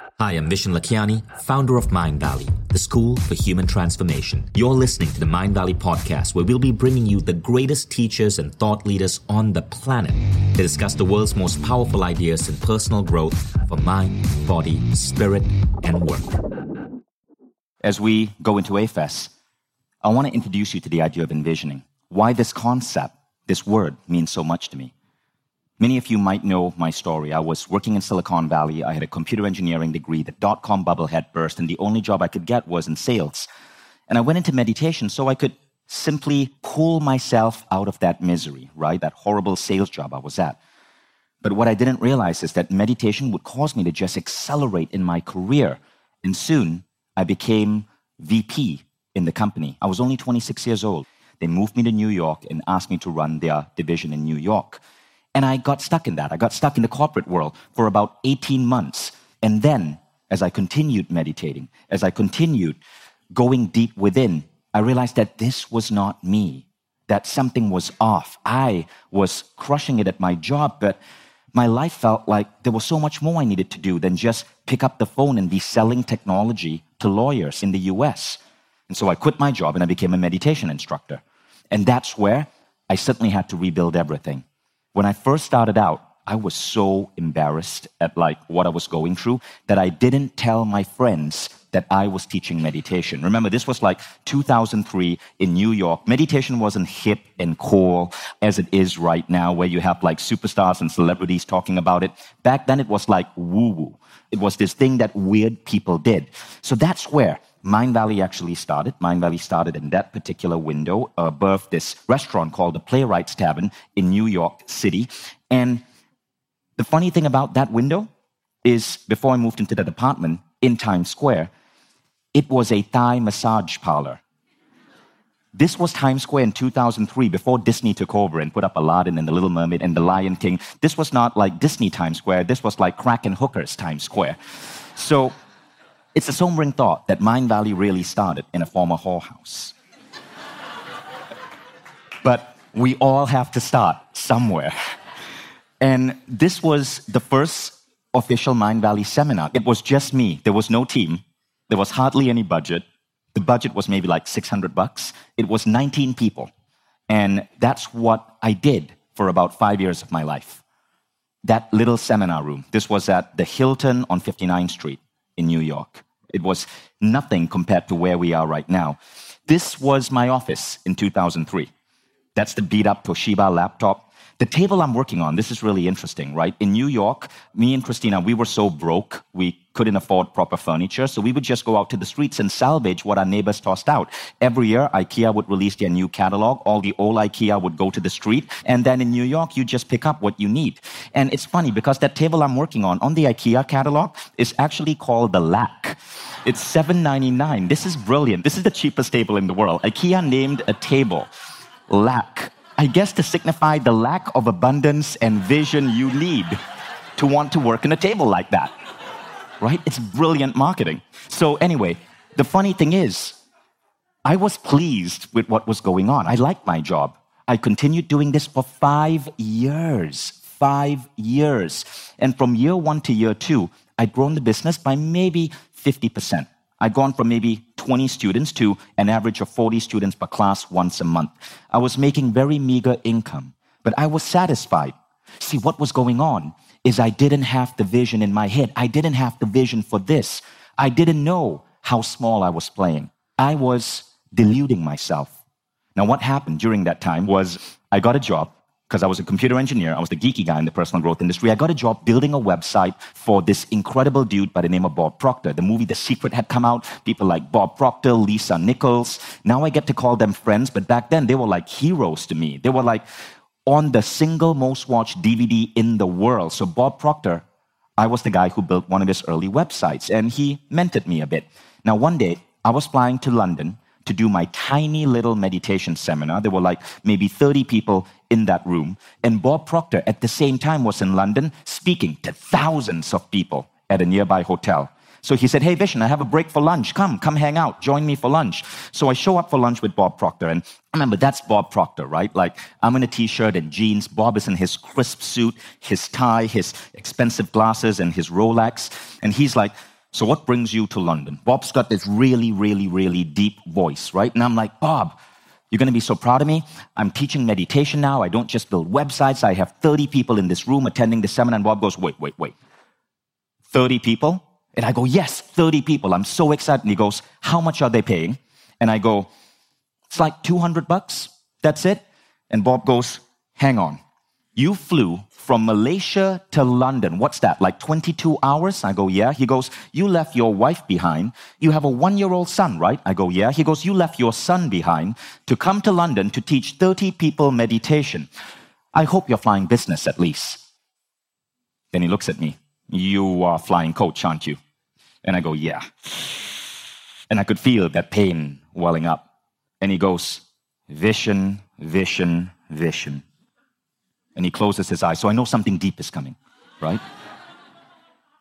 Hi, I'm Vishen Lakhiani, founder of Mind Valley, the school for human transformation. You're listening to the Mind Valley podcast, where we'll be bringing you the greatest teachers and thought leaders on the planet to discuss the world's most powerful ideas in personal growth for mind, body, spirit, and work. As we go into A-Fest, I want to introduce you to the idea of envisioning, why this concept, this word, means so much to me. Many of you might know my story. I was working in Silicon Valley. I had a computer engineering degree. The dot com bubble had burst, and the only job I could get was in sales. And I went into meditation so I could simply pull myself out of that misery, right? That horrible sales job I was at. But what I didn't realize is that meditation would cause me to just accelerate in my career. And soon I became VP in the company. I was only 26 years old. They moved me to New York and asked me to run their division in New York. And I got stuck in that. I got stuck in the corporate world for about 18 months. And then, as I continued meditating, as I continued going deep within, I realized that this was not me, that something was off. I was crushing it at my job, but my life felt like there was so much more I needed to do than just pick up the phone and be selling technology to lawyers in the US. And so I quit my job and I became a meditation instructor. And that's where I suddenly had to rebuild everything. When I first started out, I was so embarrassed at like what I was going through that I didn't tell my friends that I was teaching meditation. Remember, this was like 2003 in New York. Meditation wasn't hip and cool as it is right now, where you have like superstars and celebrities talking about it. Back then, it was like woo woo. It was this thing that weird people did. So that's where Mind Valley actually started. Mind Valley started in that particular window uh, above this restaurant called the Playwrights Tavern in New York City. And the funny thing about that window is before I moved into that apartment in Times Square, it was a Thai massage parlor. This was Times Square in 2003 before Disney took over and put up Aladdin and The Little Mermaid and The Lion King. This was not like Disney Times Square, this was like crack and hookers Times Square. So it's a sobering thought that Mind Valley really started in a former whorehouse. but we all have to start somewhere. And this was the first official Mind Valley seminar. It was just me. There was no team. There was hardly any budget. The budget was maybe like 600 bucks. It was 19 people. And that's what I did for about five years of my life. That little seminar room. This was at the Hilton on 59th Street in New York. It was nothing compared to where we are right now. This was my office in 2003. That's the beat up Toshiba laptop. The table I'm working on, this is really interesting, right? In New York, me and Christina, we were so broke, we couldn't afford proper furniture, so we would just go out to the streets and salvage what our neighbors tossed out. Every year, IKEA would release their new catalog. All the old IKEA would go to the street, and then in New York, you just pick up what you need. And it's funny because that table I'm working on, on the IKEA catalog, is actually called the LACK. It's $7.99. This is brilliant. This is the cheapest table in the world. IKEA named a table lack. I guess to signify the lack of abundance and vision you need to want to work in a table like that. Right? It's brilliant marketing. So, anyway, the funny thing is, I was pleased with what was going on. I liked my job. I continued doing this for five years. Five years. And from year one to year two, I'd grown the business by maybe 50%. I'd gone from maybe 20 students to an average of 40 students per class once a month. I was making very meager income, but I was satisfied. See, what was going on is I didn't have the vision in my head. I didn't have the vision for this. I didn't know how small I was playing. I was deluding myself. Now, what happened during that time was I got a job because I was a computer engineer. I was the geeky guy in the personal growth industry. I got a job building a website for this incredible dude by the name of Bob Proctor. The movie The Secret had come out. People like Bob Proctor, Lisa Nichols. Now I get to call them friends, but back then they were like heroes to me. They were like on the single most watched DVD in the world. So Bob Proctor, I was the guy who built one of his early websites, and he mentored me a bit. Now one day I was flying to London to do my tiny little meditation seminar. There were like maybe 30 people in that room. And Bob Proctor at the same time was in London speaking to thousands of people at a nearby hotel. So he said, Hey, Vishen, I have a break for lunch. Come, come hang out. Join me for lunch. So I show up for lunch with Bob Proctor. And remember, that's Bob Proctor, right? Like, I'm in a t shirt and jeans. Bob is in his crisp suit, his tie, his expensive glasses, and his Rolex. And he's like, So what brings you to London? Bob's got this really, really, really deep voice, right? And I'm like, Bob, you're going to be so proud of me. I'm teaching meditation now. I don't just build websites. I have 30 people in this room attending the seminar. And Bob goes, Wait, wait, wait. 30 people? And I go, Yes, 30 people. I'm so excited. And he goes, How much are they paying? And I go, It's like 200 bucks. That's it. And Bob goes, Hang on. You flew from Malaysia to London. What's that? Like 22 hours? I go, Yeah. He goes, You left your wife behind. You have a one year old son, right? I go, Yeah. He goes, You left your son behind to come to London to teach 30 people meditation. I hope you're flying business at least. Then he looks at me. You are flying coach, aren't you? And I go, Yeah. And I could feel that pain welling up. And he goes, Vishen, Vishen, Vishen. And he closes his eyes. So I know something deep is coming, right?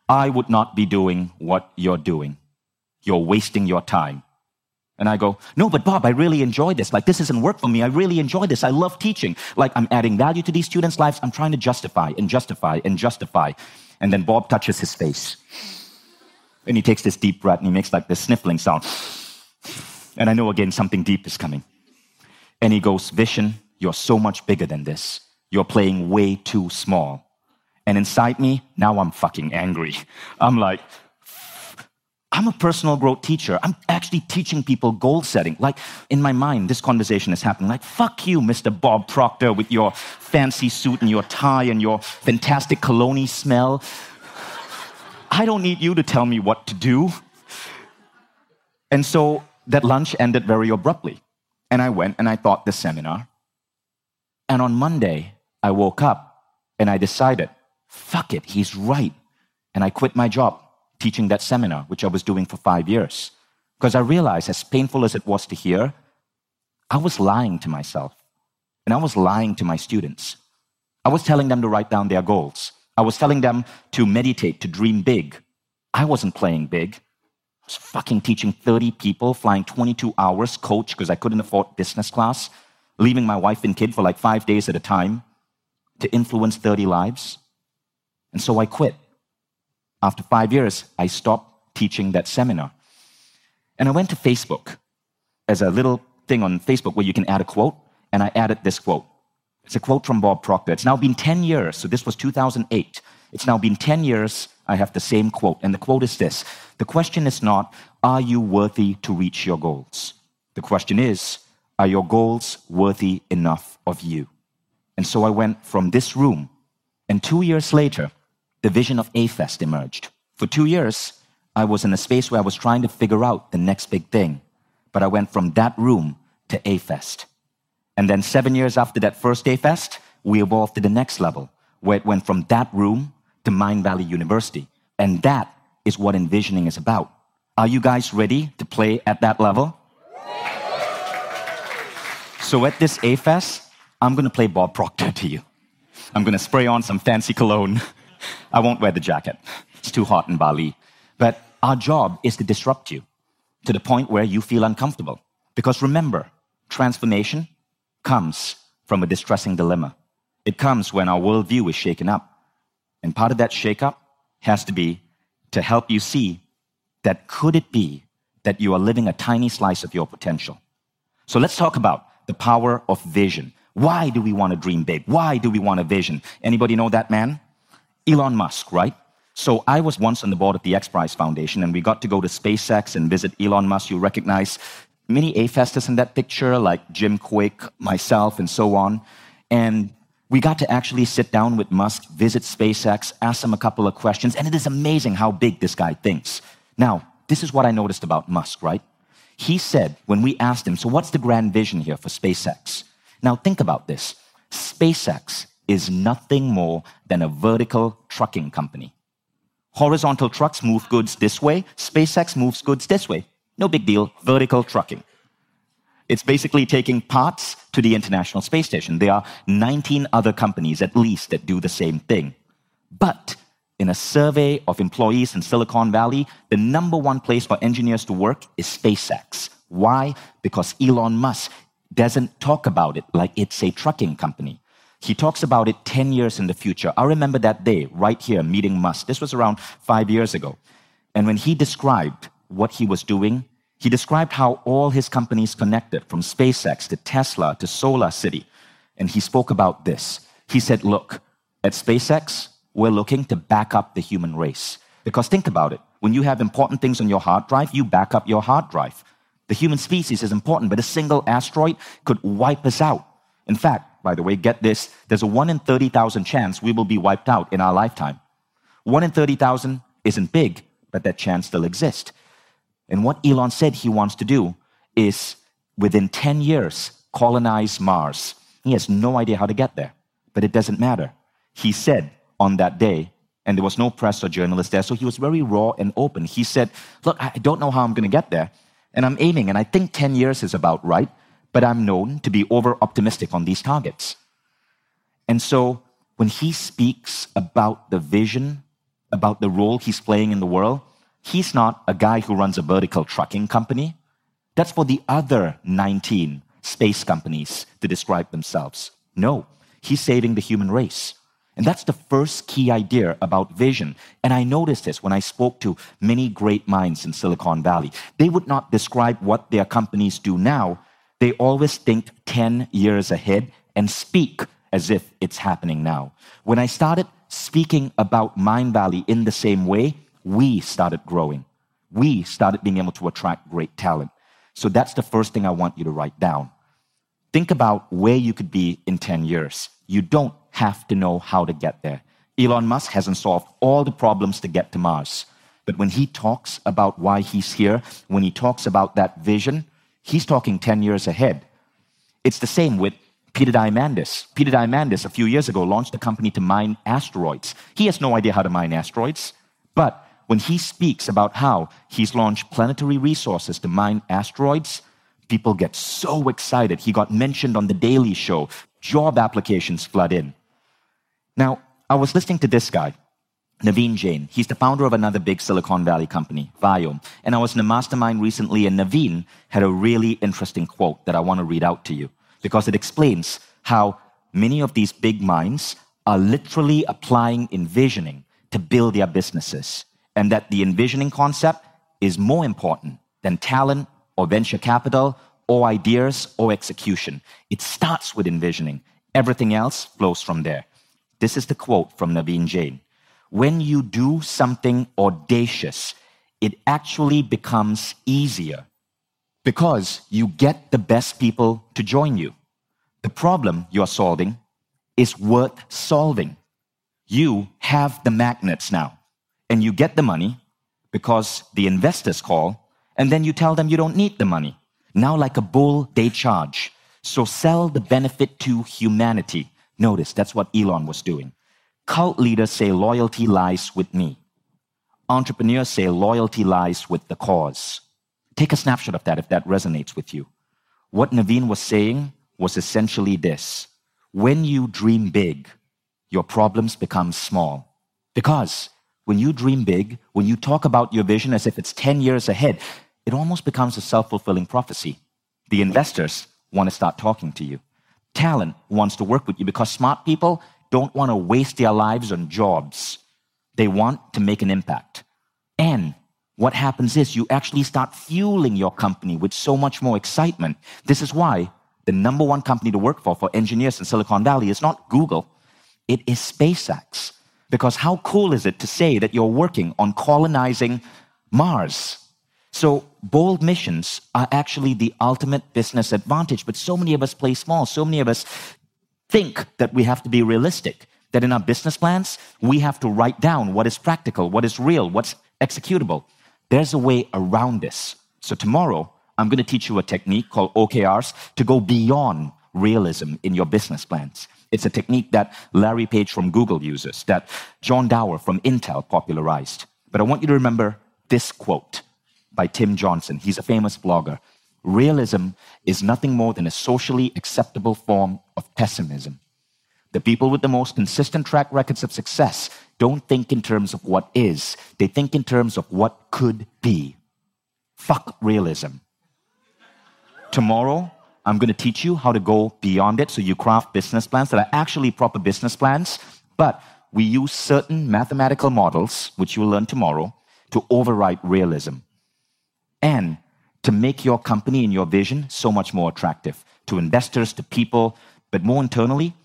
I would not be doing what you're doing. You're wasting your time. And I go, no, but Bob, I really enjoy this. Like, this isn't work for me. I really enjoy this. I love teaching. Like, I'm adding value to these students' lives. I'm trying to justify and justify and justify. And then Bob touches his face. And he takes this deep breath and he makes like this sniffling sound. And I know again something deep is coming. And he goes, Vishen, you're so much bigger than this. You're playing way too small. And inside me, now I'm fucking angry. I'm like, I'm a personal growth teacher. I'm actually teaching people goal setting. Like in my mind, this conversation is happening. Like, fuck you, Mr. Bob Proctor, with your fancy suit and your tie and your fantastic cologne smell. I don't need you to tell me what to do. And so that lunch ended very abruptly. And I went and I taught the seminar. And on Monday, I woke up and I decided, fuck it, he's right. And I quit my job teaching that seminar, which I was doing for five years. Because I realized, as painful as it was to hear, I was lying to myself. And I was lying to my students. I was telling them to write down their goals. I was telling them to meditate, to dream big. I wasn't playing big. I was fucking teaching 30 people, flying 22 hours, coach, because I couldn't afford business class, leaving my wife and kid for like five days at a time to influence 30 lives. And so I quit. After five years, I stopped teaching that seminar. And I went to Facebook as a little thing on Facebook where you can add a quote, and I added this quote. It's a quote from Bob Proctor. It's now been 10 years, so this was 2008. It's now been 10 years, I have the same quote, and the quote is this The question is not, are you worthy to reach your goals? The question is, are your goals worthy enough of you? And so I went from this room, and two years later, the vision of A-Fest emerged. For two years, I was in a space where I was trying to figure out the next big thing. But I went from that room to A-Fest. And then seven years after that first A-Fest, we evolved to the next level, where it went from that room to Mind Valley University. And that is what envisioning is about. Are you guys ready to play at that level? So at this A-Fest, I'm going to play Bob Proctor to you. I'm going to spray on some fancy cologne. I won't wear the jacket. It's too hot in Bali. But our job is to disrupt you to the point where you feel uncomfortable. Because remember, transformation comes from a distressing dilemma. It comes when our worldview is shaken up. And part of that shake-up has to be to help you see that could it be that you are living a tiny slice of your potential. So let's talk about the power of vision. Why do we want to dream big? Why do we want a vision? Anybody know that man? Elon Musk, right? So I was once on the board of the X Prize Foundation, and we got to go to SpaceX and visit Elon Musk. You recognize many A-Festers in that picture, like Jim Kwik, myself, and so on. And we got to actually sit down with Musk, visit SpaceX, ask him a couple of questions, and it is amazing how big this guy thinks. Now, this is what I noticed about Musk, right? He said, when we asked him, so what's the grand vision here for SpaceX? Now, think about this SpaceX is nothing more than a vertical trucking company. Horizontal trucks move goods this way, SpaceX moves goods this way. No big deal, vertical trucking. It's basically taking parts to the International Space Station. There are 19 other companies at least that do the same thing. But in a survey of employees in Silicon Valley, the number one place for engineers to work is SpaceX. Why? Because Elon Musk doesn't talk about it like it's a trucking company. He talks about it 10 years in the future. I remember that day right here meeting Musk. This was around five years ago. And when he described what he was doing, he described how all his companies connected from SpaceX to Tesla to Solar City. And he spoke about this. He said, Look, at SpaceX, we're looking to back up the human race. Because think about it when you have important things on your hard drive, you back up your hard drive. The human species is important, but a single asteroid could wipe us out. In fact, by the way, get this there's a 1 in 30,000 chance we will be wiped out in our lifetime. 1 in 30,000 isn't big, but that chance still exists. And what Elon said he wants to do is within 10 years colonize Mars. He has no idea how to get there, but it doesn't matter. He said on that day, and there was no press or journalists there, so he was very raw and open. He said, Look, I don't know how I'm going to get there, and I'm aiming, and I think 10 years is about right, but I'm known to be over optimistic on these targets. And so when he speaks about the vision, about the role he's playing in the world, he's not a guy who runs a vertical trucking company. That's for the other 19 space companies to describe themselves. No, he's saving the human race. And that's the first key idea about vision. And I noticed this when I spoke to many great minds in Silicon Valley. They would not describe what their companies do now, they always think 10 years ahead and speak as if it's happening now. When I started speaking about Mind Valley in the same way, we started growing. We started being able to attract great talent. So that's the first thing I want you to write down. Think about where you could be in 10 years. You don't have to know how to get there. Elon Musk hasn't solved all the problems to get to Mars. But when he talks about why he's here, when he talks about that vision, he's talking 10 years ahead. It's the same with Peter Diamandis. Peter Diamandis, a few years ago, launched a company to mine asteroids. He has no idea how to mine asteroids, but when he speaks about how he's launched planetary resources to mine asteroids, people get so excited. He got mentioned on The Daily Show, job applications flood in. Now, I was listening to this guy, Naveen Jain. He's the founder of another big Silicon Valley company, Viome. And I was in a mastermind recently, and Naveen had a really interesting quote that I want to read out to you because it explains how many of these big minds are literally applying envisioning to build their businesses, and that the envisioning concept is more important than talent or venture capital or ideas or execution. It starts with envisioning, everything else flows from there. This is the quote from Naveen Jain. When you do something audacious, it actually becomes easier because you get the best people to join you. The problem you're solving is worth solving. You have the magnets now, and you get the money because the investors call, and then you tell them you don't need the money. Now, like a bull, they charge. So sell the benefit to humanity. Notice that's what Elon was doing. Cult leaders say loyalty lies with me. Entrepreneurs say loyalty lies with the cause. Take a snapshot of that if that resonates with you. What Naveen was saying was essentially this when you dream big, your problems become small. Because when you dream big, when you talk about your vision as if it's 10 years ahead, it almost becomes a self fulfilling prophecy. The investors want to start talking to you. Talent wants to work with you because smart people don't want to waste their lives on jobs. They want to make an impact. And what happens is you actually start fueling your company with so much more excitement. This is why the number one company to work for for engineers in Silicon Valley is not Google, it is SpaceX. Because how cool is it to say that you're working on colonizing Mars? So, bold missions are actually the ultimate business advantage, but so many of us play small. So many of us think that we have to be realistic, that in our business plans, we have to write down what is practical, what is real, what's executable. There's a way around this. So, tomorrow, I'm going to teach you a technique called OKRs to go beyond realism in your business plans. It's a technique that Larry Page from Google uses, that John Doerr from Intel popularized. But I want you to remember this quote by Tim Johnson. He's a famous blogger. Realism is nothing more than a socially acceptable form of pessimism. The people with the most consistent track records of success don't think in terms of what is, they think in terms of what could be. Fuck realism. Tomorrow, I'm going to teach you how to go beyond it so you craft business plans that are actually proper business plans, but we use certain mathematical models, which you will learn tomorrow, to override realism and to make your company and your vision so much more attractive to investors, to people, but more internally,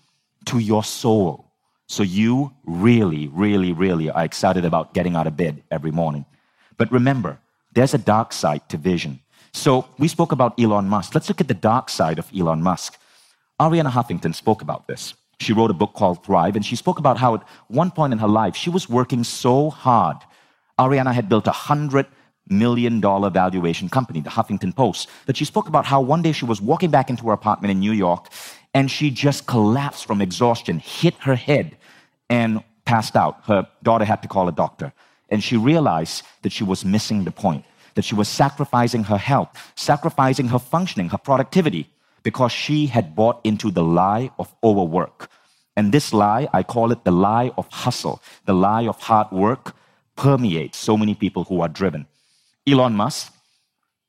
to your soul. So you really, really, really are excited about getting out of bed every morning. But remember, there's a dark side to vision. So we spoke about Elon Musk. Let's look at the dark side of Elon Musk. Arianna Huffington spoke about this. She wrote a book called Thrive, and she spoke about how at one point in her life she was working so hard. Arianna had built a hundred million dollar valuation company, the Huffington Post, that she spoke about how one day she was walking back into her apartment in New York and she just collapsed from exhaustion, hit her head, and passed out. Her daughter had to call a doctor. And she realized that she was missing the point that she was sacrificing her health, sacrificing her functioning, her productivity, because she had bought into the lie of overwork. And this lie, I call it the lie of hustle, the lie of hard work, permeates so many people who are driven. Elon Musk,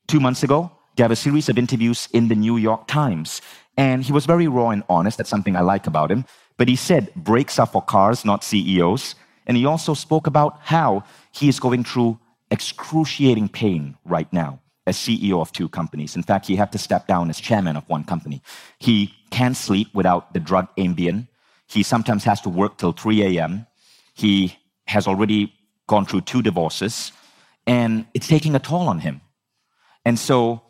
two months ago, gave a series of interviews in the New York Times. And he was very raw and honest. That's something I like about him. But he said brakes are for cars, not CEOs. And he also spoke about how he is going through excruciating pain right now as CEO of two companies. In fact, he had to step down as chairman of one company. He can't sleep without the drug Ambien. He sometimes has to work till 3 a.m. He has already gone through two divorces, and it's taking a toll on him. And so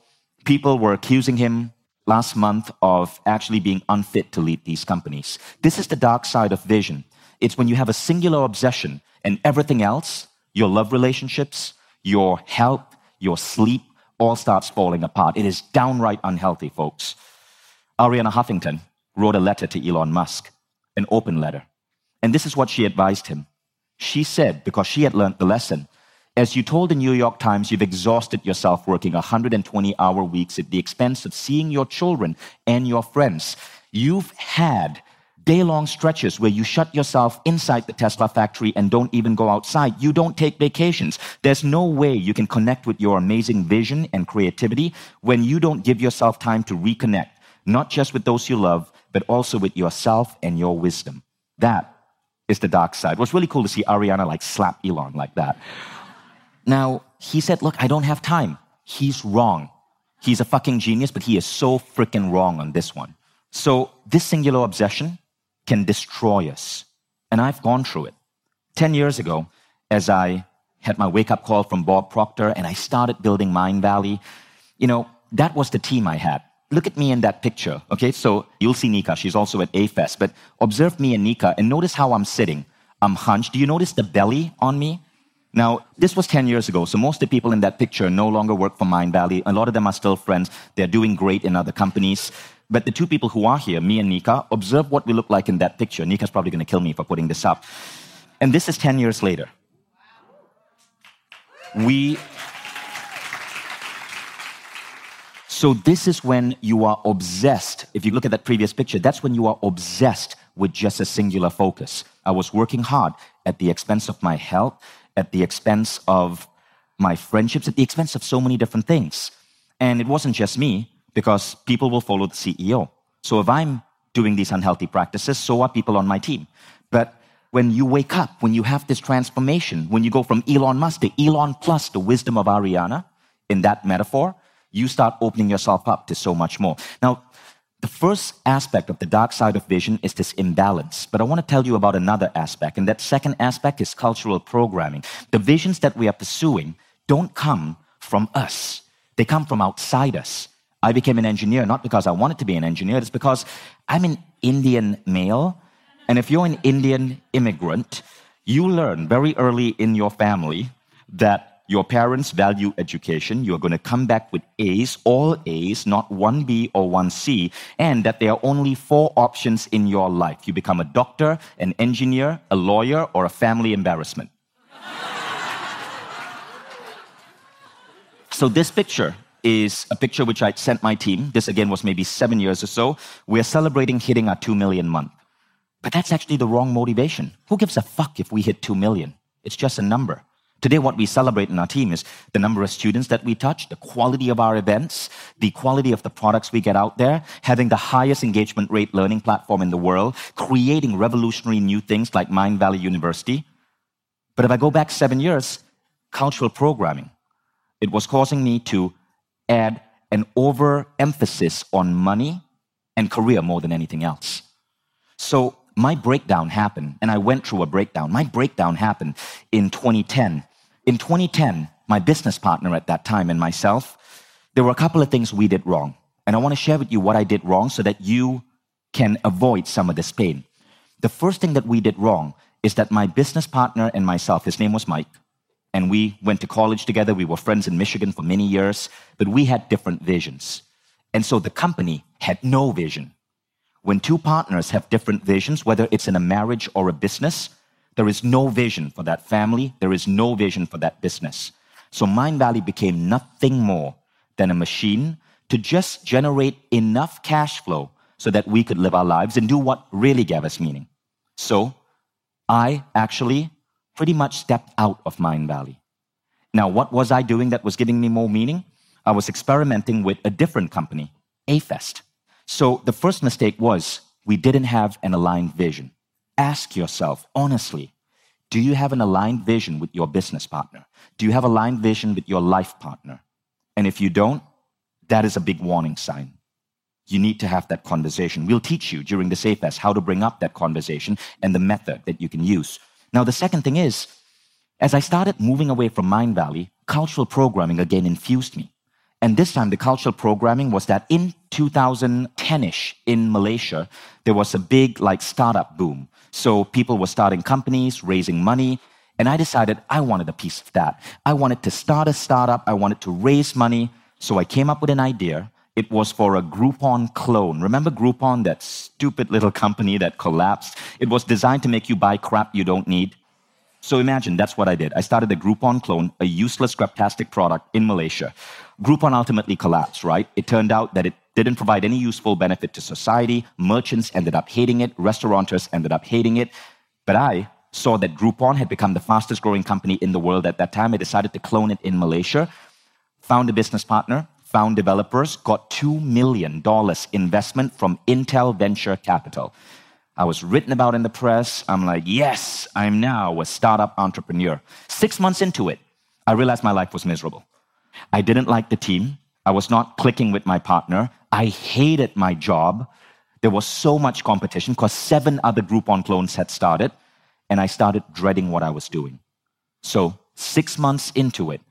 people were accusing him last month of actually being unfit to lead these companies. This is the dark side of vision. It's when you have a singular obsession and everything else your love relationships, your health, your sleep, all starts falling apart. It is downright unhealthy, folks. Arianna Huffington wrote a letter to Elon Musk, an open letter. And this is what she advised him. She said, because she had learned the lesson, as you told the New York Times, you've exhausted yourself working 120 hour weeks at the expense of seeing your children and your friends. You've had day long stretches where you shut yourself inside the Tesla factory and don't even go outside. You don't take vacations. There's no way you can connect with your amazing vision and creativity when you don't give yourself time to reconnect, not just with those you love, but also with yourself and your wisdom. That is the dark side. It was really cool to see Arianna like slap Elon like that. Now, he said, Look, I don't have time. He's wrong. He's a fucking genius, but he is so freaking wrong on this one. So, this singular obsession can destroy us. And I've gone through it. 10 years ago, as I had my wake up call from Bob Proctor and I started building Mind Valley, you know, that was the team I had. Look at me in that picture, okay? So you'll see Nika, she's also at AFest, but observe me and Nika and notice how I'm sitting. I'm hunched. Do you notice the belly on me? Now, this was 10 years ago, so most of the people in that picture no longer work for Mind Valley. A lot of them are still friends. They're doing great in other companies. But the two people who are here, me and Nika, observe what we look like in that picture. Nika's probably going to kill me for putting this up. And this is 10 years later. We. So, this is when you are obsessed. If you look at that previous picture, that's when you are obsessed with just a singular focus. I was working hard at the expense of my health, at the expense of my friendships, at the expense of so many different things. And it wasn't just me, because people will follow the CEO. So if I'm doing these unhealthy practices, so are people on my team. But when you wake up, when you have this transformation, when you go from Elon Musk to Elon plus the wisdom of Arianna, in that metaphor, you start opening yourself up to so much more. Now, the first aspect of the dark side of vision is this imbalance. But I want to tell you about another aspect, and that second aspect is cultural programming. The visions that we are pursuing don't come from us, they come from outside us. I became an engineer not because I wanted to be an engineer, it's because I'm an Indian male. And if you're an Indian immigrant, you learn very early in your family that your parents value education. You're going to come back with A's, all A's, not one B or one C, and that there are only four options in your life. You become a doctor, an engineer, a lawyer, or a family embarrassment. so, this picture is a picture which I sent my team. This again was maybe seven years or so. We're celebrating hitting our two million month. But that's actually the wrong motivation. Who gives a fuck if we hit 2 million? It's just a number. Today, what we celebrate in our team is the number of students that we touch, the quality of our events, the quality of the products we get out there, having the highest engagement rate learning platform in the world, creating revolutionary new things like Mindvalley University. But if I go back seven years, cultural programming, it was causing me to add an overemphasis on money and career more than anything else. So my breakdown happened, and I went through a breakdown. My breakdown happened in 2010 in 2010, my business partner at that time and myself, there were a couple of things we did wrong. And I want to share with you what I did wrong so that you can avoid some of this pain. The first thing that we did wrong is that my business partner and myself, his name was Mike, and we went to college together. We were friends in Michigan for many years, but we had different visions. And so the company had no vision. When two partners have different visions, whether it's in a marriage or a business, there is no vision for that family. There is no vision for that business. So Mindvalley became nothing more than a machine to just generate enough cash flow so that we could live our lives and do what really gave us meaning. So I actually pretty much stepped out of Mindvalley. Now, what was I doing that was giving me more meaning? I was experimenting with a different company, AFest. So the first mistake was we didn't have an aligned vision ask yourself honestly do you have an aligned vision with your business partner? Do you have aligned vision with your life partner? And if you don't, that is a big warning sign. You need to have that conversation. We'll teach you during the safe SafeS how to bring up that conversation and the method that you can use. Now, the second thing is, as I started moving away from Mind Valley, cultural programming again infused me. And this time, the cultural programming was that in 2010 ish in Malaysia, there was a big like startup boom. So people were starting companies, raising money. And I decided I wanted a piece of that. I wanted to start a startup. I wanted to raise money. So I came up with an idea. It was for a Groupon clone. Remember Groupon, that stupid little company that collapsed? It was designed to make you buy crap you don't need. So imagine that's what I did. I started a Groupon clone, a useless craptastic product in Malaysia. Groupon ultimately collapsed, right? It turned out that it didn't provide any useful benefit to society. Merchants ended up hating it. Restaurateurs ended up hating it. But I saw that Groupon had become the fastest growing company in the world at that time. I decided to clone it in Malaysia, found a business partner, found developers, got $2 million investment from Intel Venture Capital. I was written about in the press. I'm like, yes, I'm now a startup entrepreneur. Six months into it, I realized my life was miserable. I didn't like the team. I was not clicking with my partner. I hated my job. There was so much competition because seven other Groupon clones had started, and I started dreading what I was doing. So, six months into it,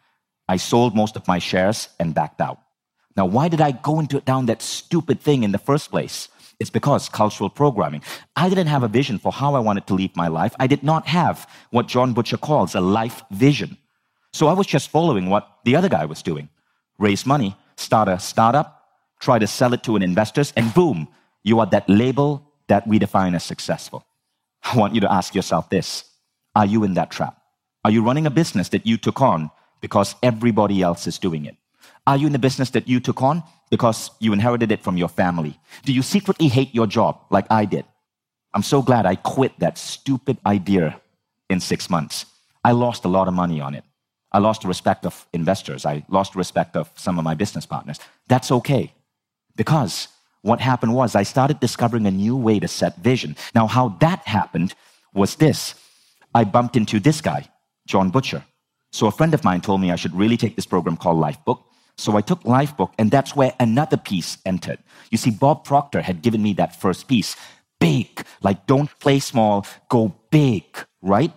I sold most of my shares and backed out. Now, why did I go into down that stupid thing in the first place? It's because cultural programming. I didn't have a vision for how I wanted to live my life. I did not have what Jon Butcher calls a life vision. So I was just following what the other guy was doing raise money, start a startup, try to sell it to an investors, and boom, you are that label that we define as successful. I want you to ask yourself this Are you in that trap? Are you running a business that you took on because everybody else is doing it? Are you in the business that you took on because you inherited it from your family? Do you secretly hate your job like I did? I'm so glad I quit that stupid idea in six months. I lost a lot of money on it. I lost the respect of investors. I lost the respect of some of my business partners. That's okay. Because what happened was I started discovering a new way to set vision. Now, how that happened was this I bumped into this guy, Jon Butcher. So, a friend of mine told me I should really take this program called Lifebook. So, I took Lifebook, and that's where another piece entered. You see, Bob Proctor had given me that first piece big, like don't play small, go big, right?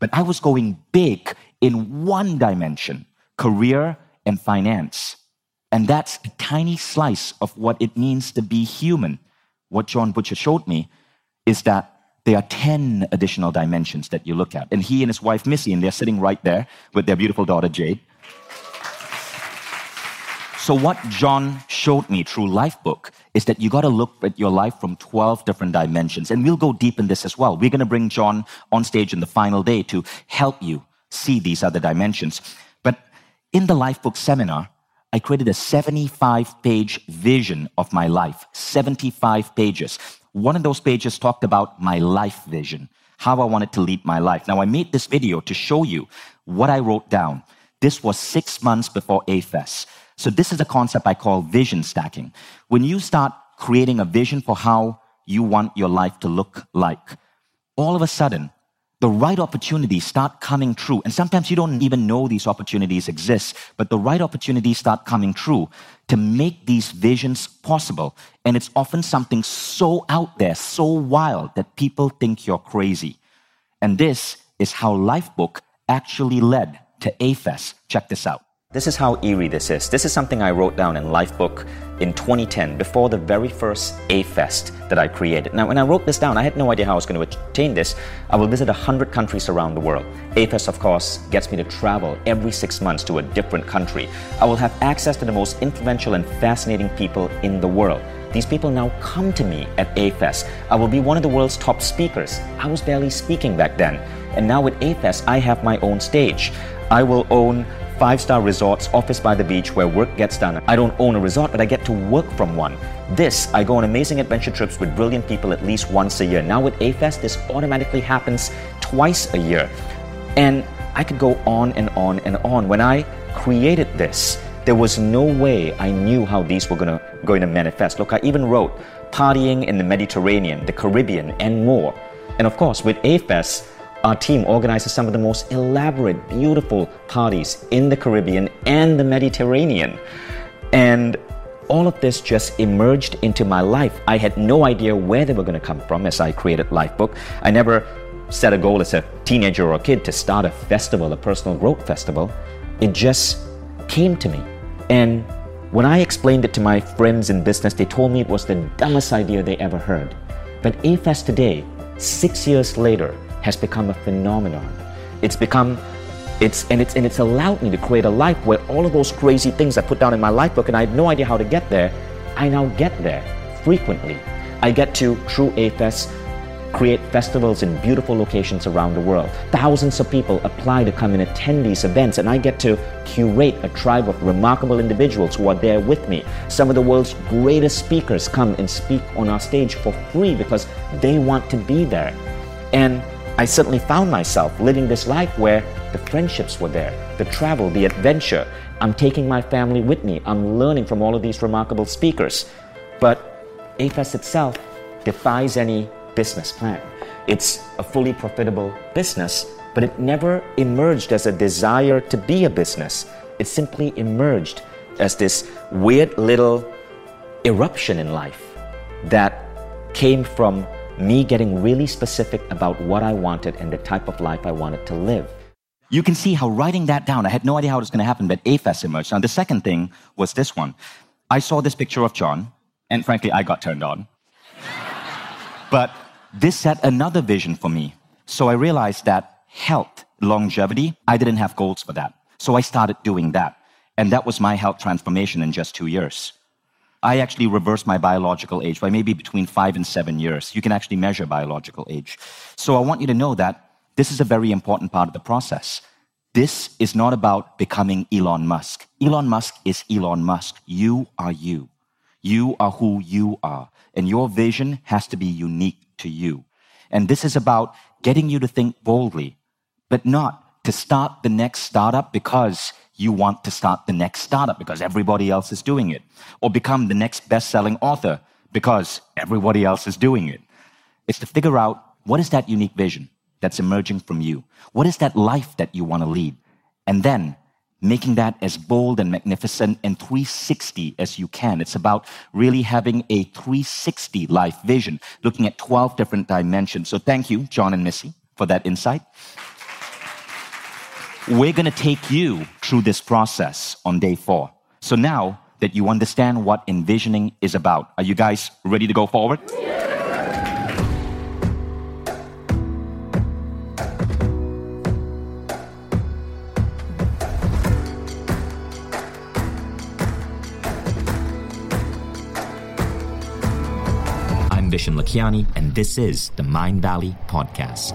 But I was going big in one dimension career and finance. And that's a tiny slice of what it means to be human. What Jon Butcher showed me is that there are 10 additional dimensions that you look at. And he and his wife, Missy, and they're sitting right there with their beautiful daughter, Jade. So, what Jon showed me through Lifebook is that you got to look at your life from 12 different dimensions. And we'll go deep in this as well. We're going to bring Jon on stage in the final day to help you see these other dimensions. But in the Lifebook seminar, I created a 75 page vision of my life, 75 pages. one of those pages talked about my life vision, how I wanted to lead my life. Now, I made this video to show you what I wrote down. This was six months before A-Fest. So, this is a concept I call vision stacking. When you start creating a vision for how you want your life to look like, all of a sudden, the right opportunities start coming true. And sometimes you don't even know these opportunities exist, but the right opportunities start coming true to make these visions possible. And it's often something so out there, so wild that people think you're crazy. And this is how Lifebook actually led to A-Fest. Check this out. This is how eerie this is. This is something I wrote down in Lifebook in 2010 before the very first A-Fest that I created. Now, when I wrote this down, I had no idea how I was going to attain this. I will visit 100 countries around the world. A-Fest, of course, gets me to travel every six months to a different country. I will have access to the most influential and fascinating people in the world. These people now come to me at A-Fest. I will be one of the world's top speakers. I was barely speaking back then. And now with A-Fest, I have my own stage. I will own five star resorts, office by the beach where work gets done. I don't own a resort, but I get to work from one. This, I go on amazing adventure trips with brilliant people at least once a year. Now with A-Fest, this automatically happens twice a year. And I could go on and on and on. When I created this, there was no way I knew how these were gonna, going to manifest. Look, I even wrote partying in the Mediterranean, the Caribbean, and more. And of course, with A-Fest, our team organizes some of the most elaborate, beautiful parties in the Caribbean and the Mediterranean. And all of this just emerged into my life. I had no idea where they were going to come from as I created Lifebook. I never set a goal as a teenager or a kid to start a festival, a personal growth festival. It just came to me. And when I explained it to my friends in business, they told me it was the dumbest idea they ever heard. But A-Fest today, six years later, has become a phenomenon. It's become it's and it's and it's allowed me to create a life where all of those crazy things I put down in my life book and I had no idea how to get there, I now get there frequently. I get to through A-Fest create festivals in beautiful locations around the world. Thousands of people apply to come and attend these events, and I get to curate a tribe of remarkable individuals who are there with me. Some of the world's greatest speakers come and speak on our stage for free because they want to be there. And I suddenly found myself living this life where the friendships were there, the travel, the adventure. I'm taking my family with me. I'm learning from all of these remarkable speakers. But A-Fest itself defies any business plan. It's a fully profitable business, but it never emerged as a desire to be a business. It simply emerged as this weird little eruption in life that came from me getting really specific about what I wanted and the type of life I wanted to live. You can see how writing that down, I had no idea how it was going to happen, but A-Fest emerged. Now, the second thing was this one. I saw this picture of Jon, and frankly, I got turned on. but this set another vision for me. So I realized that health, longevity, I didn't have goals for that. So I started doing that. And that was my health transformation in just two years. I actually reversed my biological age by maybe between five and seven years. You can actually measure biological age. So I want you to know that this is a very important part of the process. This is not about becoming Elon Musk. Elon Musk is Elon Musk. You are you. You are who you are. And your vision has to be unique to you. And this is about getting you to think boldly, but not to start the next startup because you want to start the next startup because everybody else is doing it, or become the next best selling author because everybody else is doing it. It's to figure out what is that unique vision that's emerging from you? What is that life that you want to lead? And then making that as bold and magnificent and 360 as you can. It's about really having a 360 life vision, looking at 12 different dimensions. So thank you, Jon and Missy, for that insight. We're going to take you through this process on day four. So now that you understand what envisioning is about, are you guys ready to go forward? I'm Vishen Lakhiani, and this is the Mind Valley Podcast.